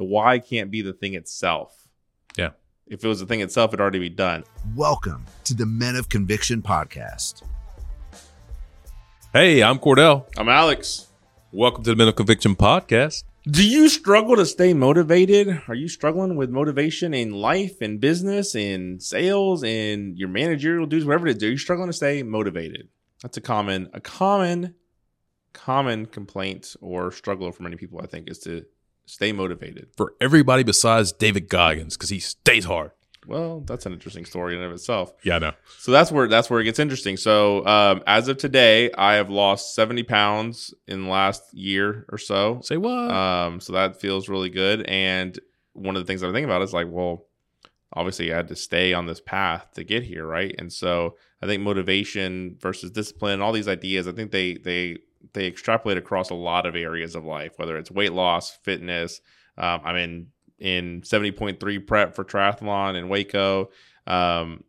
the why can't be the thing itself. Yeah. If it was the thing itself, it'd already be done. Welcome to the Men of Conviction podcast. Hey, I'm Cordell. I'm Alex. Welcome to the Men of Conviction podcast. Do you struggle to stay motivated? Are you struggling with motivation in life, in business, in sales, in your managerial duties, whatever it is? Are you struggling to stay motivated? That's a common, a common, common complaint or struggle for many people. I think is to stay motivated. For everybody besides David Goggins, because he stays hard. Well, that's an interesting story in and of itself. Yeah, I know. So that's where that's where it gets interesting. So um, as of today, I have lost seventy pounds in the last year or so. Say what? Um, so that feels really good. And one of the things that I think about is like, well, obviously I had to stay on this path to get here, right? And so I think motivation versus discipline, all these ideas, I think they they they extrapolate across a lot of areas of life, whether it's weight loss, fitness. Um, I'm in in 70.3 prep for triathlon in Waco. Um,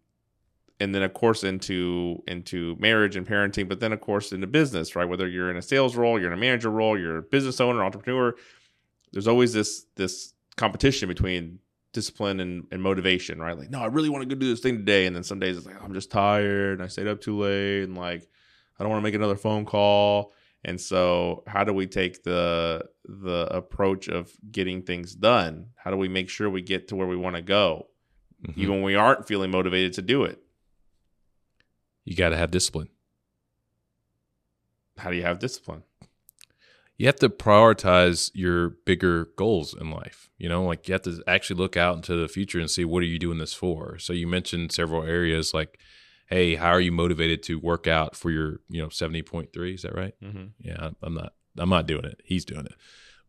and then of course into into marriage and parenting, but then of course into business, right? Whether you're in a sales role, you're in a manager role, you're a business owner, entrepreneur, there's always this this competition between discipline and, and motivation, right? Like, no, I really want to go do this thing today. And then some days it's like, I'm just tired and I stayed up too late and like I don't want to make another phone call. And so, how do we take the the approach of getting things done? How do we make sure we get to where we want to go, Mhm. even when we aren't feeling motivated to do it? you got to have discipline. How do you have discipline? You have to prioritize your bigger goals in life. You know, like you have to actually look out into the future and see what are you doing this for. So you mentioned several areas like, hey, how are you motivated to work out for your, you know, seventy point three? Is that right? Mm-hmm. yeah i'm not i'm not doing it he's doing it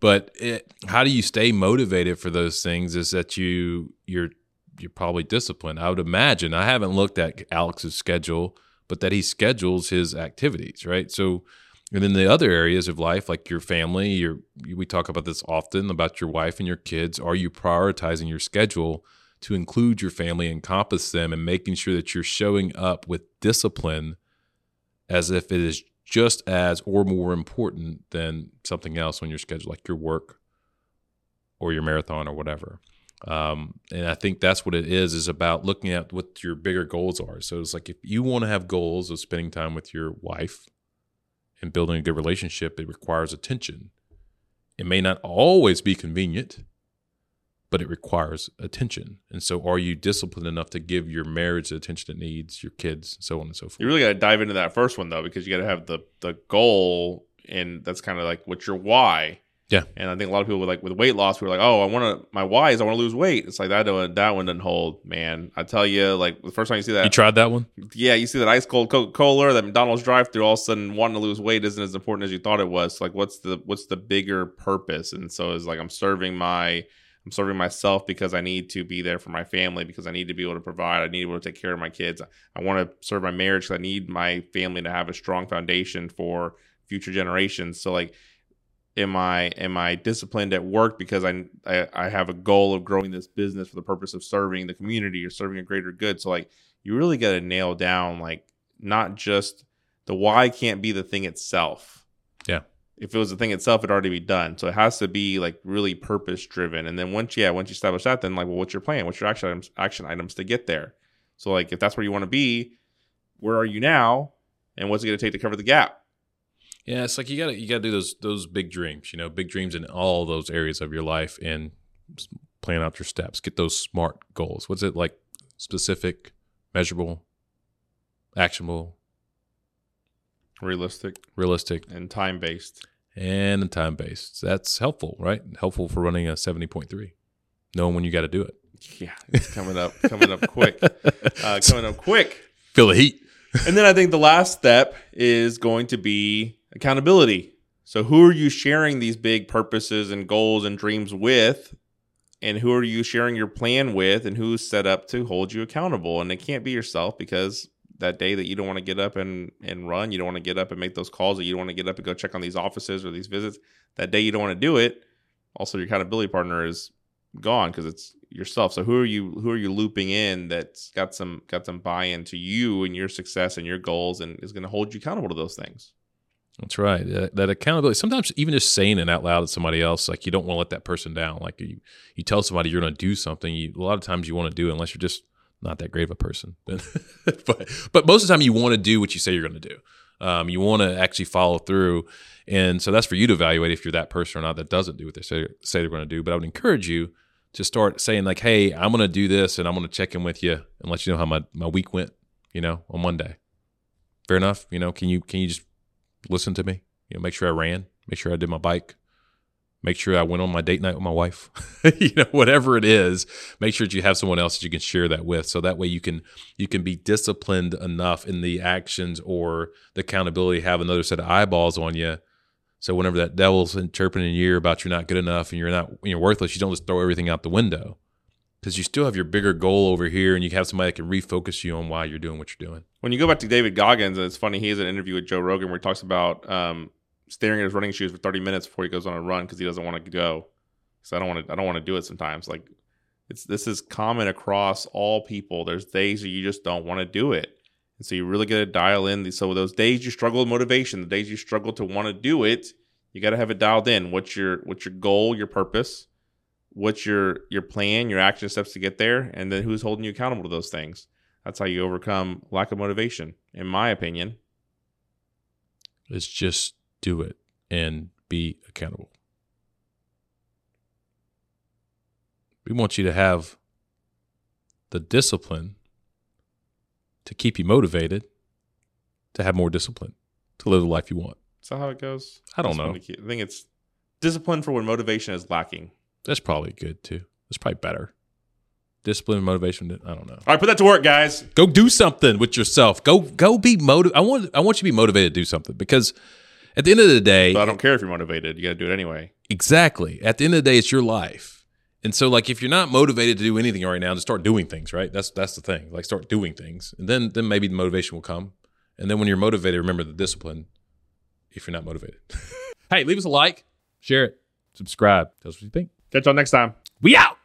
but it, how do you stay motivated for those things is that you you're you're probably disciplined i would imagine i haven't looked at alex's schedule but that he schedules his activities right so and then the other areas of life like your family your we talk about this often about your wife and your kids are you prioritizing your schedule to include your family encompass them and making sure that you're showing up with discipline as if it is just as or more important than something else on your schedule, like your work or your marathon or whatever. Um, and I think that's what it is, is about looking at what your bigger goals are. So it's like if you want to have goals of spending time with your wife and building a good relationship, it requires attention. It may not always be convenient, but it requires attention. And so are you disciplined enough to give your marriage the attention it needs, your kids, so on and so forth? You really got to dive into that first one though, because you got to have the the goal, and that's kind of like what's your why. Yeah. And I think a lot of people with like with weight loss, we're like, oh, I want to. My why is I want to lose weight. It's like that. That one doesn't hold, man. I tell you, like the first time you see that, You tried that one? yeah, you see that ice cold Coca Cola that McDonald's drive through, all of a sudden wanting to lose weight isn't as important as you thought it was. Like, what's the what's the bigger purpose? And so it's like I'm serving my I'm serving myself because I need to be there for my family because I need to be able to provide. I need to be able to take care of my kids. I want to serve my marriage because I need my family to have a strong foundation for future generations. So like am I am I disciplined at work because I, I I have a goal of growing this business for the purpose of serving the community or serving a greater good. So like you really got to nail down like not just the why can't be the thing itself. If it was the thing itself, it'd already be done. So it has to be like really purpose driven. And then once, yeah, once you establish that, then like, well, what's your plan? What's your action items, action items to get there? So like, if that's where you want to be, where are you now? And what's it going to take to cover the gap? Yeah, it's like you gotta you gotta do those those big dreams, you know, big dreams in all those areas of your life and plan out your steps. Get those smart goals. What's it like? Specific, measurable, actionable, Realistic realistic, and time based. And time based. That's helpful, right? Helpful for running a seventy point three. Knowing when you got to do it. Yeah, it's coming up, coming up quick, uh, coming up quick. Feel the heat. And then I think the last step is going to be accountability. So who are you sharing these big purposes and goals and dreams with? And who are you sharing your plan with and who's set up to hold you accountable? And it can't be yourself because that day that you don't want to get up and, and run, you don't want to get up and make those calls, or you don't want to get up and go check on these offices or these visits, that day you don't want to do it. Also, your accountability partner is gone because it's yourself. So who are you who are you looping in that's got some got some buy-in to you and your success and your goals and is going to hold you accountable to those things? That's right. That, that accountability. Sometimes even just saying it out loud to somebody else, like you don't want to let that person down. Like you, you tell somebody you're going to do something. You, a lot of times you want to do it unless you're just not that great of a person. but but most of the time you want to do what you say you're going to do. Um, you want to actually follow through, and so that's for you to evaluate if you're that person or not that doesn't do what they say say they're going to do. But I would encourage you to start saying like, "Hey, I'm going to do this, and I'm going to check in with you and let you know how my my week went." You know, on Monday. Fair enough. You know, can you can you just listen to me? You know, make sure I ran, make sure I did my bike, make sure I went on my date night with my wife. you know, whatever it is, make sure that you have someone else that you can share that with. So that way you can you can be disciplined enough in the actions or the accountability, have another set of eyeballs on you. So whenever that devil's interpreting ear about you're not good enough and you're not you're worthless, you don't just throw everything out the window. Because you still have your bigger goal over here and you have somebody that can refocus you on why you're doing what you're doing. When you go back to David Goggins, and it's funny, he has an interview with Joe Rogan where he talks about um, staring at his running shoes for 30 minutes before he goes on a run because he doesn't want to go. So I don't want to. I don't want to do it sometimes. Like it's this is common across all people. There's days that you just don't want to do it, and so you really got to dial in. So those days you struggle with motivation, the days you struggle to want to do it, you got to have it dialed in. What's your what's your goal, your purpose, what's your your plan, your action steps to get there, and then who's holding you accountable to those things. That's how you overcome lack of motivation, in my opinion. It's just do it and be accountable. We want you to have the discipline to keep you motivated to have more discipline to live the life you want. Is that how it goes? I don't know. keep- I think it's discipline for when motivation is lacking. That's probably good too. That's probably better. Discipline and motivation. I don't know. All right, put that to work, guys. Go do something with yourself. Go go be motivated. I want I want you to be motivated to do something because at the end of the day, I don't care if you're motivated. You got to do it anyway. Exactly. At the end of the day, it's your life. And so like if you're not motivated to do anything right now, just start doing things, right? That's that's the thing. Like start doing things. And then then maybe the motivation will come. And then when you're motivated, remember the discipline if you're not motivated. hey, leave us a like, share it, subscribe. Tell us what you think. Catch y'all next time. We out.